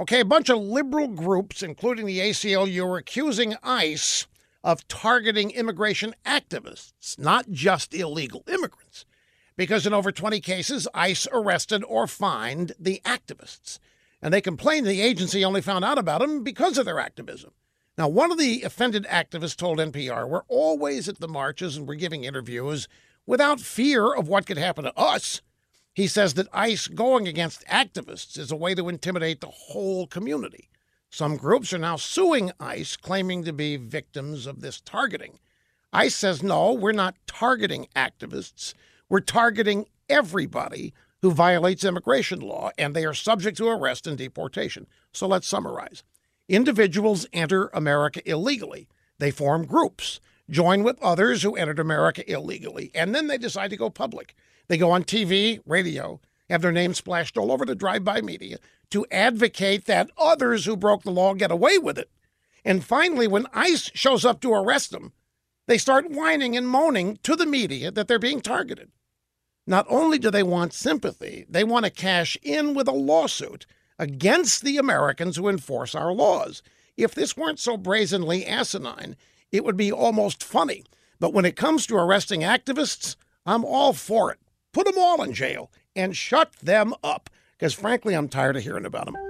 Okay, a bunch of liberal groups, including the ACLU, are accusing ICE of targeting immigration activists, not just illegal immigrants. Because in over 20 cases, ICE arrested or fined the activists. And they complained the agency only found out about them because of their activism. Now, one of the offended activists told NPR, We're always at the marches and we're giving interviews without fear of what could happen to us. He says that ICE going against activists is a way to intimidate the whole community. Some groups are now suing ICE, claiming to be victims of this targeting. ICE says, no, we're not targeting activists. We're targeting everybody who violates immigration law, and they are subject to arrest and deportation. So let's summarize. Individuals enter America illegally. They form groups, join with others who entered America illegally, and then they decide to go public. They go on TV, radio, have their names splashed all over the drive by media to advocate that others who broke the law get away with it. And finally, when ICE shows up to arrest them, they start whining and moaning to the media that they're being targeted. Not only do they want sympathy, they want to cash in with a lawsuit against the Americans who enforce our laws. If this weren't so brazenly asinine, it would be almost funny. But when it comes to arresting activists, I'm all for it. Put them all in jail and shut them up. Because frankly, I'm tired of hearing about them.